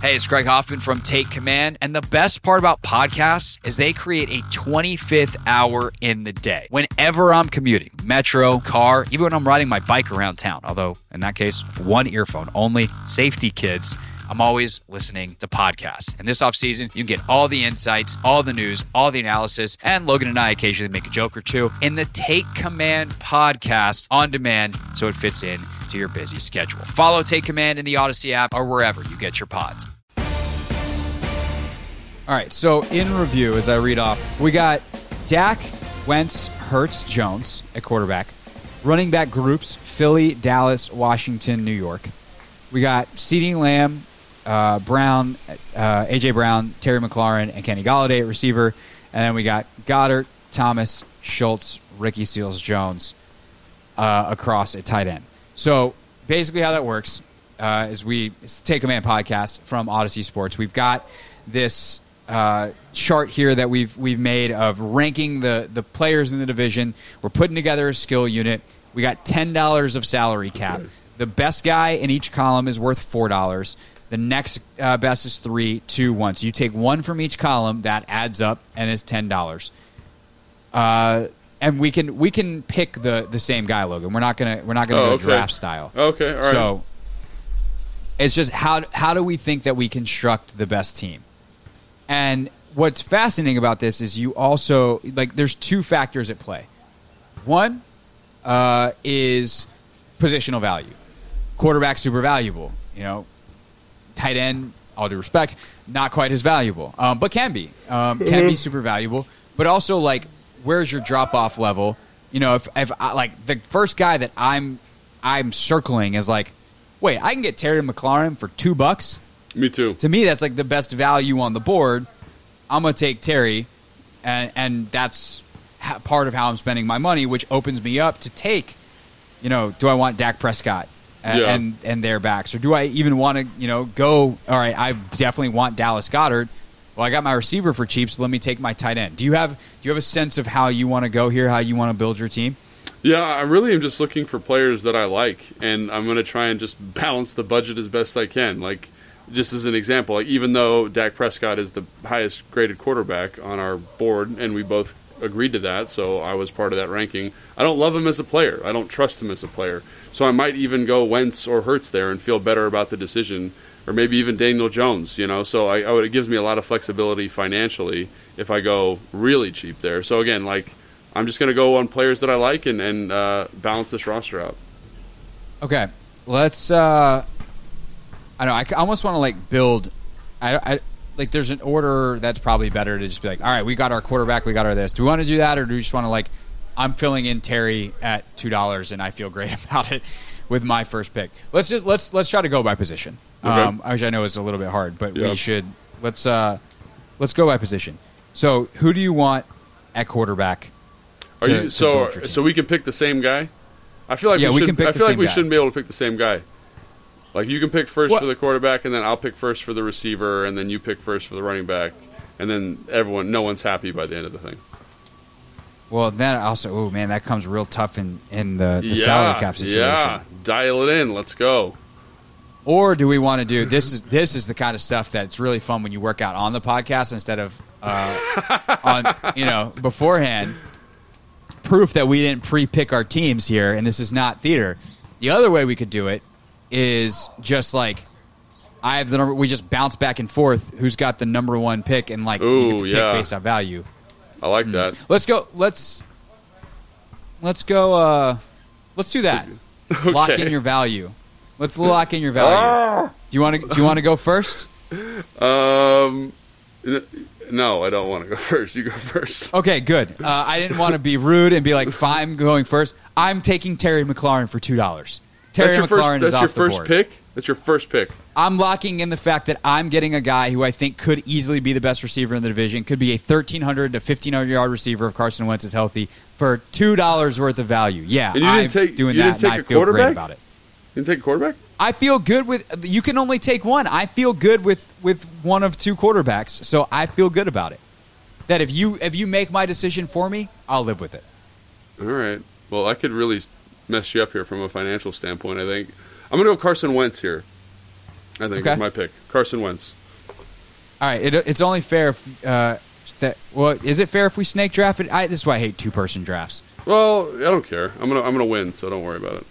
Hey, it's Craig Hoffman from Take Command. And the best part about podcasts is they create a 25th hour in the day. Whenever I'm commuting, metro, car, even when I'm riding my bike around town, although in that case, one earphone only, safety kids. I'm always listening to podcasts. And this offseason, you can get all the insights, all the news, all the analysis, and Logan and I occasionally make a joke or two in the Take Command podcast on demand so it fits in to your busy schedule. Follow Take Command in the Audacy app or wherever you get your pods. All right, so in review, as I read off, we got Dak, Wentz, Hurts, Jones at quarterback. Running back groups Philly, Dallas, Washington, New York. We got CeeDee Lamb, uh, Brown, uh, AJ Brown, Terry McLaurin, and Kenny Golladay at receiver. And then we got Goedert, Thomas, Schultz, Ricky Seals Jones uh, across at tight end. So basically, how that works uh, is we it's the Take Command podcast from Audacy Sports. We've got this uh, chart here that we've we've made of ranking the the players in the division. We're putting together a skill unit. We got ten dollars of salary cap. The best guy in each column is worth four dollars. The next uh, best is three, two, one. So you take one from each column. That adds up and is ten dollars. Uh, and we can we can pick the the same guy, Logan. We're not gonna we're not gonna Oh, go okay. draft style. Okay, all right. So it's just how how do we think that we construct the best team? And what's fascinating about this is you also like there's two factors at play. One uh, is positional value. Quarterback super valuable. You know, tight end, all due respect, not quite as valuable, um, but can be. Um, can be super valuable. But also, like, where's your drop off level? You know, if, if I, like the first guy that I'm I'm circling is like, wait, I can get Terry McLaurin for two bucks. Me too. To me, that's like the best value on the board. I'm gonna take Terry, and and that's ha- part of how I'm spending my money, which opens me up to take. You know, do I want Dak Prescott and Yeah. and, and their backs, or do I even want to you know go? All right, I definitely want Dallas Goedert. Well, I got my receiver for cheap, so let me take my tight end. Do you have do you have a sense of how you want to go here? How you want to build your team? Yeah, I really am just looking for players that I like, and I'm going to try and just balance the budget as best I can. Like, just as an example, like even though Dak Prescott is the highest graded quarterback on our board, and we both agreed to that, so I was part of that ranking. I don't love him as a player. I don't trust him as a player. So I might even go Wentz or Hurts there and feel better about the decision, or maybe even Daniel Jones. You know, so I, I would, it gives me a lot of flexibility financially if I go really cheap there. So again, like. I'm just going to go on players that I like and, and uh, balance this roster out. Okay, let's. uh I know. I almost want to like build. I, I like. There's an order that's probably better to just be like, all right, we got our quarterback, we got our this. Do we want to do that, or do we just want to like? I'm filling in Terry at two dollars, and I feel great about it with my first pick. Let's just let's let's try to go by position. Okay. Um, which I know is a little bit hard, but Yeah. we should let's uh let's go by position. So, who do you want at quarterback? Are to- you so? build your team? So we can pick the same guy. I feel like Yeah, we, we should, can pick I feel like we guy. shouldn't be able to pick the same guy. Like you can pick first What- for the quarterback, and then I'll pick first for the receiver, and then you pick first for the running back, and then everyone, no one's happy by the end of the thing. Well, then also, oh man, that comes real tough in in the, the yeah, salary cap situation. yeah. Dial it in. Let's go. Or do we want to do this? Is this is the kind of stuff that's really fun when you work out on the podcast instead of uh, on you know beforehand. Proof that we didn't pre-pick our teams here, and this is not theater. The other way we could do it is just like I have the number. We just bounce back and forth. Who's got the number one pick, and like you get to Ooh, pick yeah. based on value. I like that. Let's go. Let's let's go. Uh, let's do that. Lock in your value. Let's lock in your value. Do you want to? Do you want to go first? Um, no, I don't want to go first. You go first. Okay, good. Uh, I didn't want to be rude and be like, "Fine, I'm going first. I'm taking Terry McLaurin for two dollars." Terry that's McLaurin first. is That's off your the first board. pick. That's your first pick. I'm locking in the fact that I'm getting a guy who I think could easily be the best receiver in the division. Could be a 1,300 to 1,500 yard receiver if Carson Wentz is healthy for two dollars worth of value. Yeah, And you didn't I'm take- doing you that, didn't take and I feel great about it. You can take a quarterback. I feel good with. You can only take one. I feel good with with one of two quarterbacks, so I feel good about it. That if you if you make my decision for me, I'll live with it. All right. Well, I could really mess you up here from a financial standpoint. I think I'm going to go Carson Wentz here. I think Okay. is my pick. Carson Wentz. All right, it, it's only fair if uh, that. Well, is it fair if we snake draft it? I, this is why I hate two person drafts. Well, I don't care. I'm gonna I'm gonna win, so don't worry about it.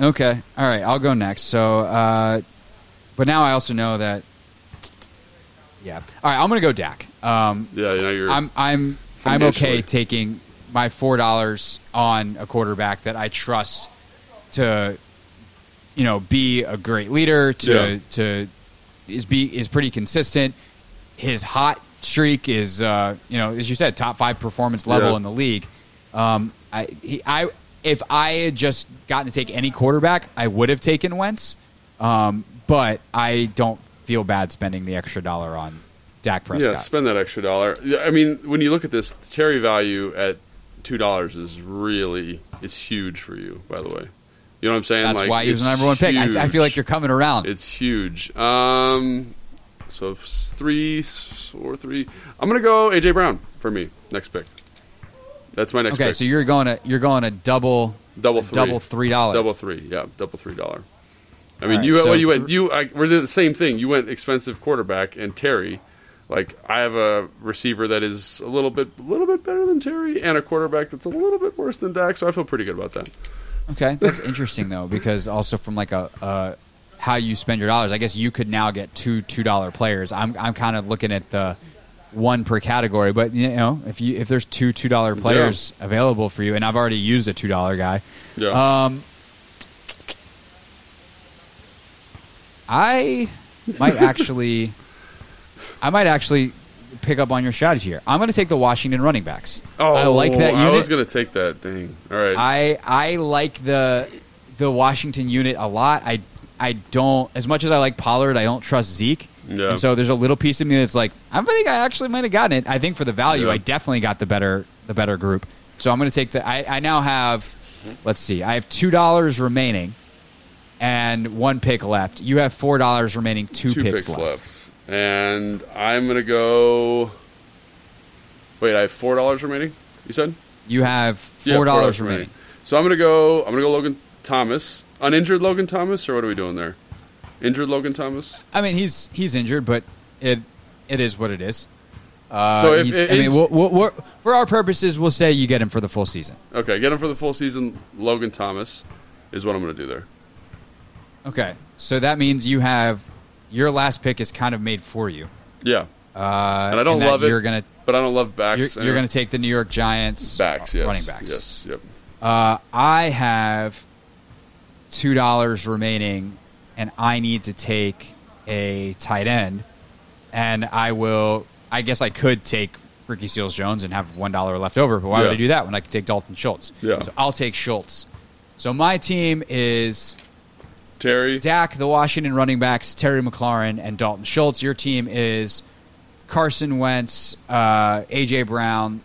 Okay. All right. I'll go next. So, uh, but now I also know that. Yeah. All right. I'm gonna go Dak. Um, Yeah, you know you're. I'm I'm I'm okay taking my four dollars on a quarterback that I trust to, you know, be a great leader. To Yeah. to is be is pretty consistent. His hot streak is, uh, you know, as you said, top five performance level Yeah. in the league. Um, I he, I if I had just gotten to take any quarterback, I would have taken Wentz. Um, but I don't feel bad spending the extra dollar on Dak Prescott. yeah, spend that extra dollar. I mean, when you look at this, the Terry value at two dollars is really is huge for you. By the way, you know what I'm saying? That's Like, why he was the number one pick. I, I feel like you're coming around. It's huge. Um, so three or three. I'm gonna go AJ Brown for me next pick. That's my next okay, pick. so you're going to you're going to double double three, double three dollar. double three. Yeah, double three dollar. I mean, right, you so you went you I, we're doing the same thing. You went expensive quarterback and Terry. Like I have a receiver that is a little bit a little bit better than Terry, and a quarterback that's a little bit worse than Dak. So I feel pretty good about that. Okay, that's interesting though because also from like a uh, how you spend your dollars, I guess you could now get two two dollar players. I'm I'm kind of looking at the one per category, but you know if you if there's two two dollar players available for you, and I've already used a two dollar guy. Yeah. Um, I might actually, I might actually pick up on your strategy here. I'm going to take the Washington running backs. oh, I like that I unit. was gonna take that. Dang. All right. I I like the the Washington unit a lot. I I don't as much as I like Pollard. I don't trust Zeke. Yeah. And so there's a little piece of me that's like I think I actually might have gotten it. I think for the value, Yeah. I definitely got the better the better group. So I'm going to take the. I, I now have. Let's see. I have two dollars remaining, and one pick left. You have four dollars remaining. Two, two picks, picks, left. left. and I'm gonna go. Wait, I have four dollars remaining. You said You have four dollars remaining. So I'm gonna go. I'm gonna go Logan Thomas, uninjured Logan Thomas, or what are we doing there? Injured Logan Thomas. I mean, he's he's injured, but it it is what it is. Uh, So if- he's- if- I mean, we'll, we'll, we're, for our purposes, we'll say you get him for the full season. Okay, get him for the full season. Logan Thomas is what I'm gonna do there. Okay, so that means you have your last pick is kind of made for you. Yeah, Uh, and I don't that love it. You're gonna but I don't love backs. you're, you're gonna take the New York Giants backs. Yes, running backs. Yes. Yep. Uh, I have two dollars remaining, and I need to take a tight end, and I will. I guess I could take Ricky Seals Jones and have one dollar left over, but why would I do that when I could take Dalton Schultz? Yeah. So I'll take Schultz. So my team is Terry. Dak, the Washington running backs, Terry McLaurin, and Dalton Schultz. Your team is Carson Wentz, uh, AJ Brown,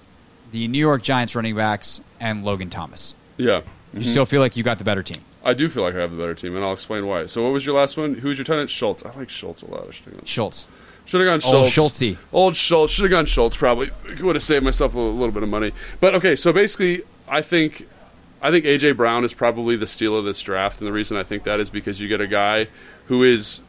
the New York Giants running backs, and Logan Thomas. yeah. You still feel like you got the better team. I do feel like I have the better team, and I'll explain why. So, what was your last one? Who was your tenant? Schultz. I like Schultz a lot. I should have gone. Schultz. Should have gone Old Schultz. Schultzy. Old Schultz. Should have gone Schultz. Probably would have saved myself a little bit of money. But okay, so basically, I think I think AJ Brown is probably the steal of this draft, and the reason I think that is because you get a guy who is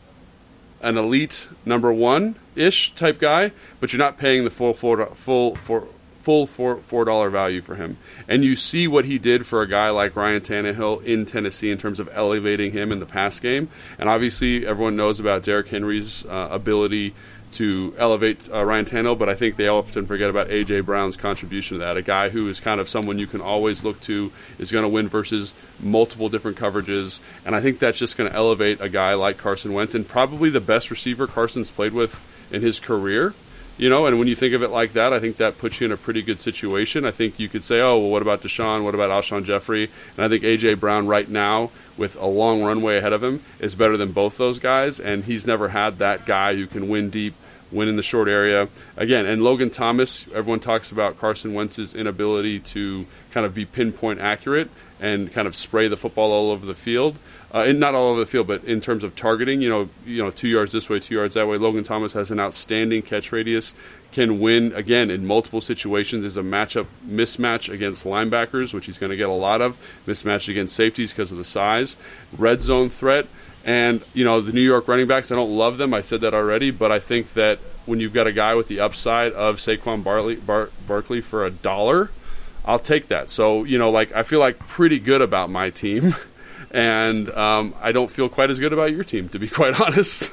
an elite number one ish type guy, but you're not paying the full four, full for full four four dollar value for him. And you see what he did for a guy like Ryan Tannehill in Tennessee in terms of elevating him in the pass game. And obviously, everyone knows about Derrick Henry's uh, ability to elevate uh, Ryan Tannehill, but I think they often forget about AJ Brown's contribution to that. A guy who is kind of someone you can always look to is going to win versus multiple different coverages, and I think that's just going to elevate a guy like Carson Wentz and probably the best receiver Carson's played with in his career. You know, and when you think of it like that, I think that puts you in a pretty good situation. I think you could say, oh, well, what about DeSean? What about Alshon Jeffery? And I think A.J. Brown right now, with a long runway ahead of him, is better than both those guys. And he's never had that guy who can win deep, win in the short area. Again, and Logan Thomas, everyone talks about Carson Wentz's inability to kind of be pinpoint accurate and kind of spray the football all over the field uh, and not all over the field, but in terms of targeting, you know, you know, two yards this way, two yards that way. Logan Thomas has an outstanding catch radius, can win again in multiple situations. Is a matchup mismatch against linebackers, which he's going to get a lot of. Mismatch against safeties because of the size. Red zone threat, and you know the New York running backs. I don't love them. I said that already, but I think that when you've got a guy with the upside of Saquon Barley, Bar- Barkley for a dollar, I'll take that. So you know, like I feel like pretty good about my team. and um, I don't feel quite as good about your team, to be quite honest.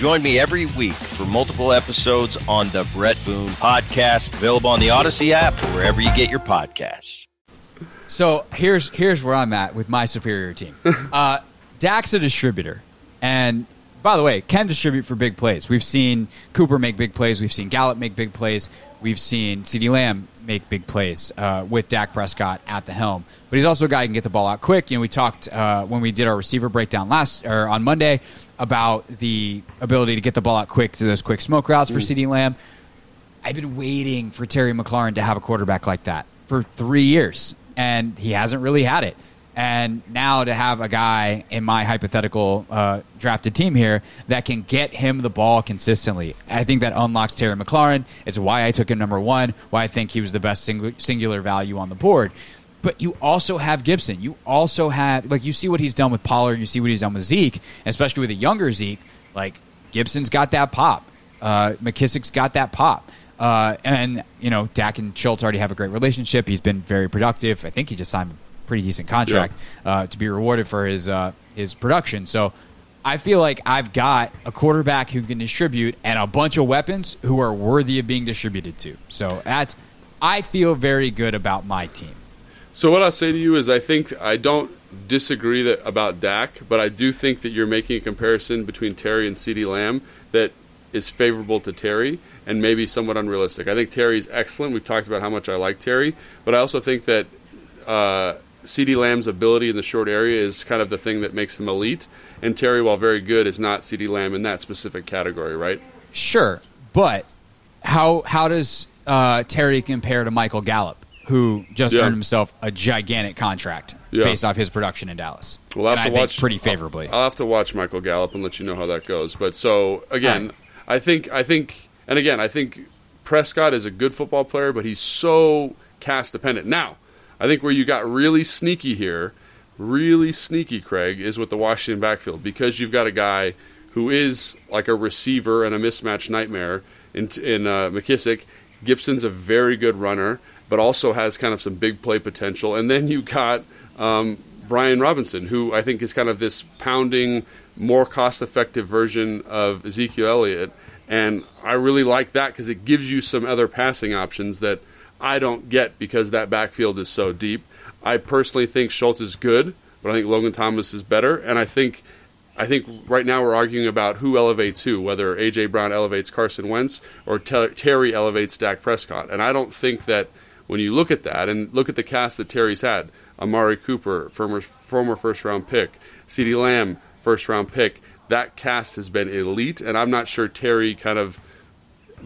Join me every week for multiple episodes on the Bret Boone Podcast, available on the Audacy app or wherever you get your podcasts. So here's here's where I'm at with my superior team. Uh, Dak's a distributor, and by the way, can distribute for big plays. We've seen Cooper make big plays. We've seen Gallup make big plays. We've seen CeeDee Lamb make big plays uh, with Dak Prescott at the helm. But he's also a guy who can get the ball out quick. You know, we talked uh, when we did our receiver breakdown last or on Monday about the ability to get the ball out quick to those quick smoke routes for mm. CeeDee Lamb. I've been waiting for Terry McLaurin to have a quarterback like that for three years and he hasn't really had it. And now to have a guy in my hypothetical uh, drafted team here that can get him the ball consistently, I think that unlocks Terry McLaurin. It's why I took him number one, why I think he was the best singular value on the board. But you also have Gibson. You also have, like, you see what he's done with Pollard, you see what he's done with Zeke, especially with a younger Zeke. Like, Gibson's got that pop. Uh, McKissic's got that pop. Uh, and you know, Dak and Schultz already have a great relationship. He's been very productive. I think he just signed pretty decent contract yeah. uh, to be rewarded for his uh, his production. So I feel like I've got a quarterback who can distribute and a bunch of weapons who are worthy of being distributed to. So that's I feel very good about my team. So what I'll say to you is I think I don't disagree that about Dak, but I do think that you're making a comparison between Terry and CeeDee Lamb that is favorable to Terry and maybe somewhat unrealistic. I think Terry's excellent. We've talked about how much I like Terry, but I also think that uh, CeeDee Lamb's ability in the short area is kind of the thing that makes him elite. And Terry, while very good, is not CeeDee Lamb in that specific category, right? Sure, but how how does uh, Terry compare to Michael Gallup, who just yeah. earned himself a gigantic contract yeah. based off his production in Dallas? We'll have and to I watch pretty favorably. I'll, I'll, have to watch Michael Gallup and let you know how that goes. But so again, right. I think I think and again, I think Prescott is a good football player, but he's so cast dependent. Now, I think where you got really sneaky here, really sneaky, Craig, is with the Washington backfield because you've got a guy who is like a receiver and a mismatch nightmare in, in uh, McKissic. Gibson's a very good runner, but also has kind of some big play potential. And then you got um, Brian Robinson, who I think is kind of this pounding, more cost effective version of Ezekiel Elliott. And I really like that because it gives you some other passing options that I don't get because that backfield is so deep. I personally think Schultz is good, but I think Logan Thomas is better. And I think I think right now we're arguing about who elevates who, whether AJ Brown elevates Carson Wentz or Terry elevates Dak Prescott. And I don't think that when you look at that and look at the cast that Terry's had, Amari Cooper, former, former first round pick, CeeDee Lamb, first round pick, that cast has been elite, and I'm not sure Terry kind of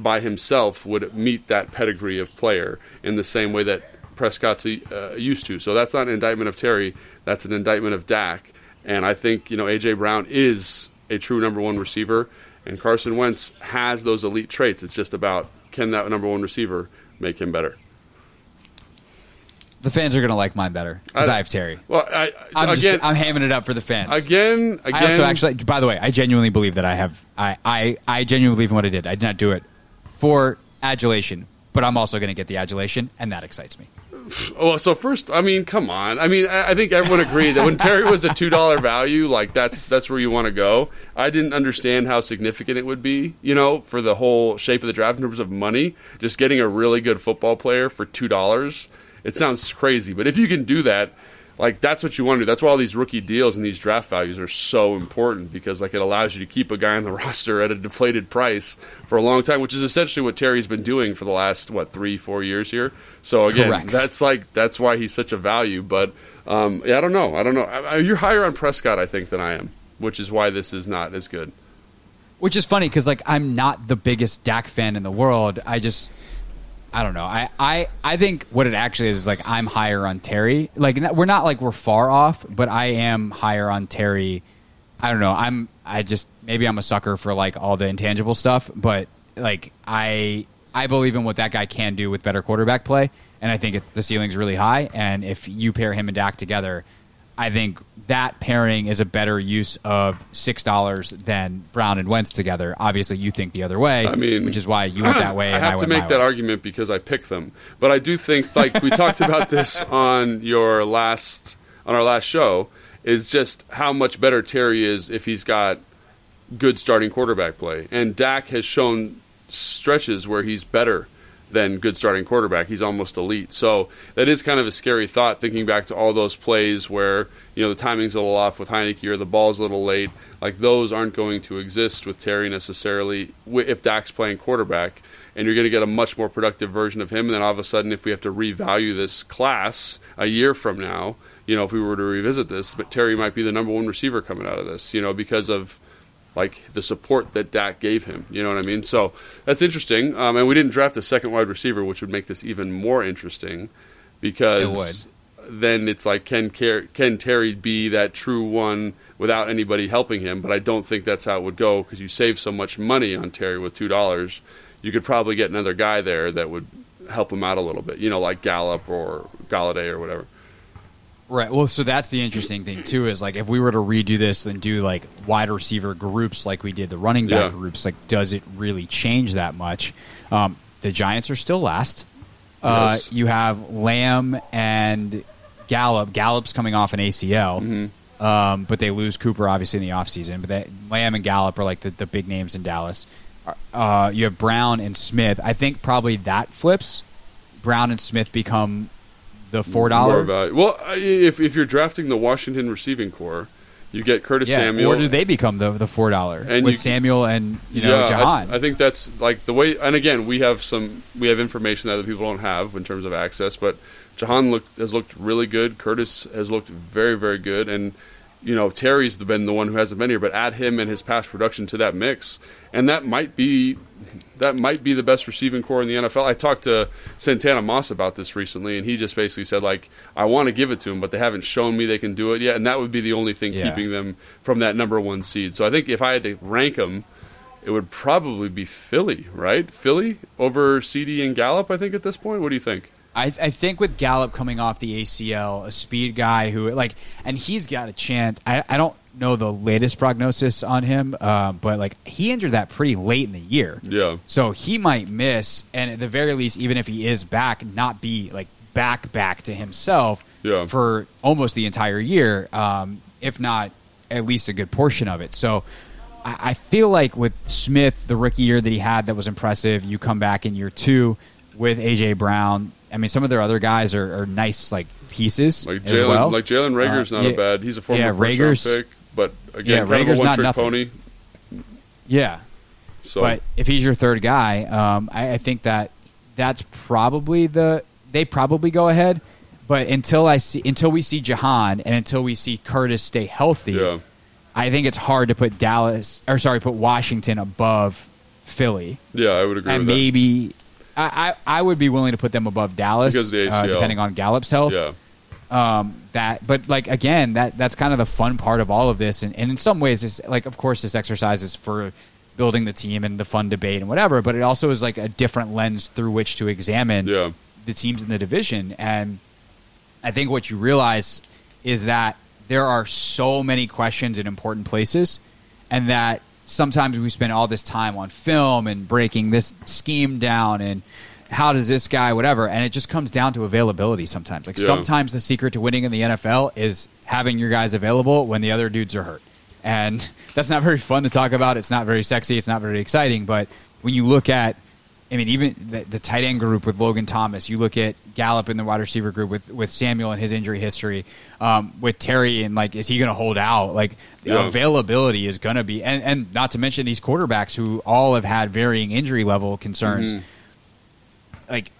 by himself would meet that pedigree of player in the same way that Prescott's uh, used to. So that's not an indictment of Terry. That's an indictment of Dak. And I think you know AJ Brown is a true number one receiver, and Carson Wentz has those elite traits. It's just about can that number one receiver make him better. The fans are going to like mine better because I, I, have Terry. Well, I, I'm again, just, I'm hamming it up for the fans. Again, again. I also actually, by the way, I genuinely believe that I have. I, I, I genuinely believe in what I did. I did not do it for adulation, but I'm also going to get the adulation, and that excites me. Well, so first, I mean, come on. I mean, I, think everyone agreed that when Terry was a two dollar value, like that's that's where you want to go. I didn't understand how significant it would be, you know, for the whole shape of the draft in terms of money. Just getting a really good football player for two dollars, it sounds crazy, but if you can do that, like that's what you want to do. That's why all these rookie deals and these draft values are so important because like it allows you to keep a guy on the roster at a deflated price for a long time, which is essentially what Terry's been doing for the last what three, four years here. So again, Correct. that's like that's why he's such a value. But um, yeah, I don't know. I don't know. I, I, you're higher on Prescott, I think, than I am, which is why this is not as good. Which is funny because like I'm not the biggest Dak fan in the world. I just I don't know. I, I, I think what it actually is, is like I'm higher on Terry. Like we're not like we're far off, but I am higher on Terry. I don't know. I'm I just maybe I'm a sucker for like all the intangible stuff, but like I I believe in what that guy can do with better quarterback play, and I think it, the ceiling's really high. And if you pair him and Dak together, I think that pairing is a better use of six dollars than Brown and Wentz together. Obviously, you think the other way. I mean, which is why you went that way. I have I to make that way. argument because I pick them, but I do think, like we talked about this on your last on our last show, is just how much better Terry is if he's got good starting quarterback play, and Dak has shown stretches where he's better than good starting quarterback. He's almost elite. So that is kind of a scary thought thinking back to all those plays where, you know, the timing's a little off with Heinicke or the ball's a little late. Like those aren't going to exist with Terry necessarily if Dak's playing quarterback. And you're going to get a much more productive version of him. And then all of a sudden, if we have to revalue this class a year from now, you know, if we were to revisit this, but Terry might be the number one receiver coming out of this, you know, because of like the support that Dak gave him. You know what I mean? So that's interesting. Um, and we didn't draft a second wide receiver, which would make this even more interesting because then it's like can Car- can Terry be that true one without anybody helping him? But I don't think that's how it would go because you save so much money on Terry with two dollars. You could probably get another guy there that would help him out a little bit. You know, like Gallup or Golladay or whatever. Right. Well, so that's the interesting thing too. Is like if we were to redo this and do like wide receiver groups like we did the running back Yeah. groups, like does it really change that much? Um, the Giants are still last. Uh, Yes. you have Lamb and Gallup. Gallup's coming off an ACL, Mm-hmm. um, but they lose Cooper obviously in the offseason. But they, Lamb and Gallup are like the, the big names in Dallas. Uh, you have Brown and Smith. I think probably that flips. Brown and Smith become the four dollar value. Well, uh, if if you're drafting the Washington receiving corps, you get Curtis Yeah, Samuel. or do they become the the four dollar with you- Samuel and you know yeah, I th- Jahan? I, think that's like the way. And again, we have some we have information that other people don't have in terms of access. But Jahan looked has looked really good. Curtis has looked very very good, and you know Terry's been the one who hasn't been here. But add him and his past production to that mix, and that might be that might be the best receiving corps in the NFL. I talked to Santana Moss about this recently, and he just basically said like, I want to give it to him, but they haven't shown me they can do it yet, and that would be the only thing Yeah. keeping them from that number one seed. So I think if I had to rank them, it would probably be Philly, right? Philly over CeeDee and Gallup. I think at this point. What do you think? I, I think with Gallup coming off the ACL, a speed guy who like, and he's got a chance. I, I don't know the latest prognosis on him, uh, but like he injured that pretty late in the year. Yeah. So he might miss, and at the very least, even if he is back, not be like back back to himself Yeah. for almost the entire year, um, if not at least a good portion of it. So I, I feel like with Smith, the rookie year that he had that was impressive, you come back in year two with AJ Brown. I mean, some of their other guys are, are nice like pieces Like Jalen, well. like Jalen Reagor's Uh, not yeah, a bad. He's a former yeah, first round Reagor's- pick, but Yeah, again, kind Reagor's not nothing. pony. Yeah, So But if he's your third guy, um, I, I think that that's probably the they probably go ahead. But until I see until we see Jahan and until we see Curtis stay healthy, yeah, I think it's hard to put Dallas or sorry, put Washington above Philly, yeah, I would agree and with that. I, I I would be willing to put them above Dallas the uh, depending on Gallup's health. Yeah, um, that but like again that that's kind of the fun part of all of this. And, and in some ways it's like of course this exercise is for building the team and the fun debate and whatever but it also is like a different lens through which to examine Yeah. the teams in the division. And i think what you realize is that there are so many questions in important places and that sometimes we spend all this time on film and breaking this scheme down and how does this guy, whatever, and it just comes down to availability sometimes. Like Yeah. sometimes the secret to winning in the NFL is having your guys available when the other dudes are hurt. And that's not very fun to talk about. It's not very sexy. It's not very exciting. But when you look at, I mean, even the, the tight end group with Logan Thomas, you look at Gallup in the wide receiver group with, with Samuel and his injury history, um, with Terry and like, is he going to hold out? Like, the Yeah. availability is going to be, and, and not to mention these quarterbacks who all have had varying injury level concerns. Like,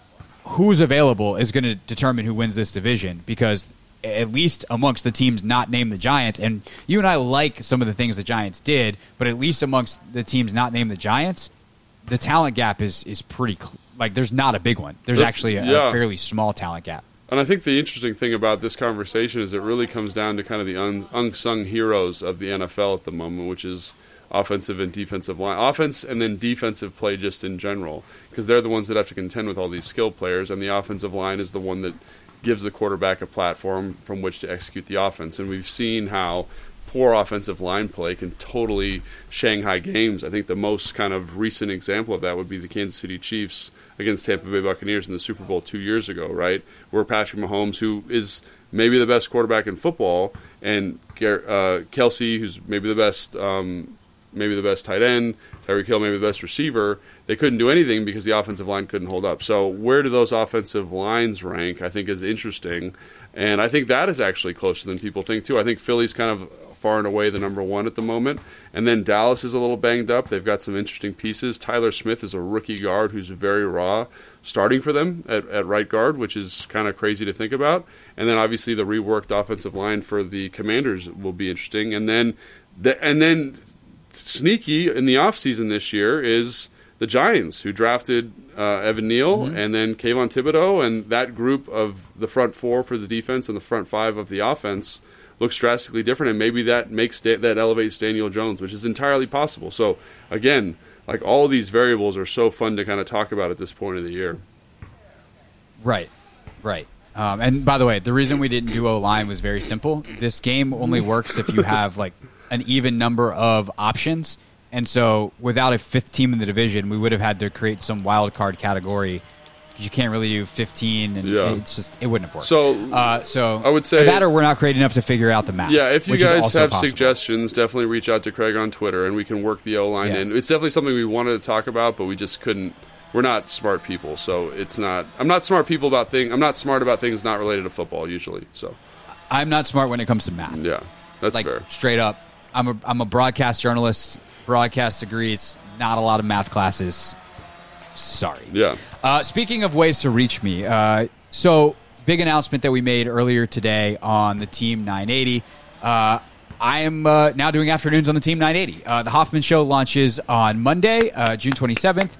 who's available is going to determine who wins this division because at least amongst the teams not named the Giants, and you and I like some of the things the Giants did, but at least amongst the teams not named the Giants, the talent gap is is pretty cl- like there's not a big one. There's That's- actually a, a fairly small talent gap. And I think the interesting thing about this conversation is it really comes down to kind of the un- unsung heroes of the NFL at the moment, which is offensive and defensive line, offense and then defensive play just in general, because they're the ones that have to contend with all these skill players, and the offensive line is the one that gives the quarterback a platform from which to execute the offense. And we've seen how poor offensive line play can totally Shanghai games. I think the most kind of recent example of that would be the Kansas City Chiefs against Tampa Bay Buccaneers in the Super Bowl two years ago, right? Where Patrick Mahomes, who is maybe the best quarterback in football, and uh, Kelce, who's maybe the best, um, maybe the best tight end, Tyreek Hill, maybe the best receiver, they couldn't do anything because the offensive line couldn't hold up. So where do those offensive lines rank? I think is interesting, and I think that is actually closer than people think too. I think Philly's kind of far and away the number one at the moment. And then Dallas is a little banged up. They've got some interesting pieces. Tyler Smith is a rookie guard who's very raw, starting for them at, at right guard, which is kind of crazy to think about. And then obviously the reworked offensive line for the Commanders will be interesting. And then the, and then sneaky in the offseason this year is the Giants, who drafted uh, Evan Neal and then Kayvon Thibodeaux, and that group of the front four for the defense and the front five of the offense looks drastically different, and maybe that makes da- that elevates Daniel Jones, which is entirely possible. So again, like all these variables are so fun to kind of talk about at this point of the year. Right, right. Um, and by the way, the reason we didn't do O line was very simple. This game only works if you have like an even number of options, and so without a fifth team in the division, we would have had to create some wild card category. You can't really do fifteen, and Yeah. it's just it wouldn't have worked. So, uh, so I would say- that, or we're not creative enough to figure out the math. Yeah, if you guys have possible. suggestions, definitely reach out to Craig on Twitter, and we can work the O line Yeah. in. It's definitely something we wanted to talk about, but we just couldn't. We're not smart people, so it's not. I'm not smart people about things. I'm not smart about things not related to football usually. So I'm not smart when it comes to math. yeah, that's like fair. straight up. I'm a I'm a broadcast journalist. Broadcast degrees. Not a lot of math classes. Sorry. Yeah. Uh, speaking of ways to reach me, uh, so big announcement that we made earlier today on the Team 980. Uh, I am uh, now doing afternoons on the Team 980. Uh, the Hoffman Show launches on Monday, uh, June 27th.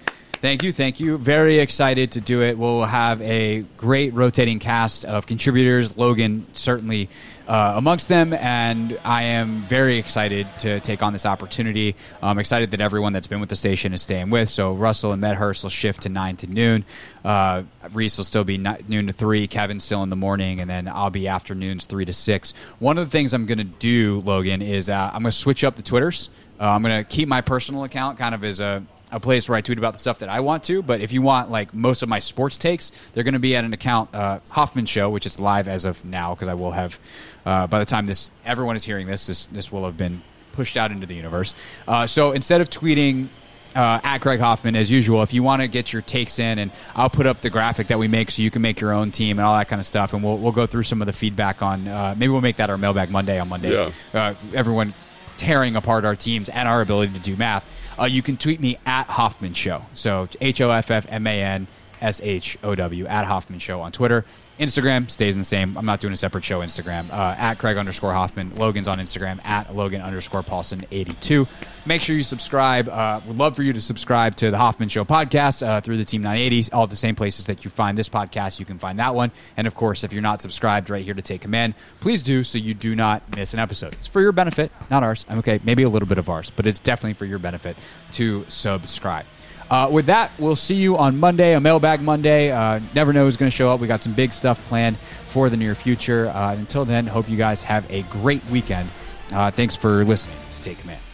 Thank you, thank you. Very excited to do it. We'll have a great rotating cast of contributors. Logan certainly uh, amongst them, and I am very excited to take on this opportunity. I'm excited that everyone that's been with the station is staying with. So Russell and Medhurst will shift to nine to noon. Uh, Reese will still be noon to three. Kevin's still in the morning, and then I'll be afternoons three to six. One of the things I'm going to do, Logan, is uh, I'm going to switch up the Twitters. Uh, I'm going to keep my personal account kind of as a a place where I tweet about the stuff that I want to. But if you want like most of my sports takes, they're going to be at an account uh, Hoffman Show, which is live as of now because I will have uh, by the time this everyone is hearing this, this this will have been pushed out into the universe. Uh, so instead of tweeting. Uh, at Craig Hoffman, as usual. If you want to get your takes in, and I'll put up the graphic that we make so you can make your own team and all that kind of stuff, and we'll, we'll go through some of the feedback on. Uh, maybe we'll make that our mailbag Monday on Monday. Yeah. Uh, everyone tearing apart our teams and our ability to do math, uh, you can tweet me at Hoffman Show. So H O F F M A N S H O W at Hoffman Show on Twitter. Instagram stays the same. I'm not doing a separate show Instagram. Uh, at Craig underscore Hoffman. Logan's on Instagram at Logan underscore Paulsen 82. Make sure you subscribe. Uh, would love for you to subscribe to the Hoffman Show podcast uh, through the Team 980. All the same places that you find this podcast, you can find that one. And of course, if you're not subscribed right here to take command, please do so you do not miss an episode. It's for your benefit, not ours. I'm okay, maybe a little bit of ours, but it's definitely for your benefit to subscribe. Uh, with that, we'll see you on Monday, a mailbag Monday. Uh, never know who's going to show up. We got some big stuff planned for the near future. Uh, until then, hope you guys have a great weekend. Uh, thanks for listening to Take Command.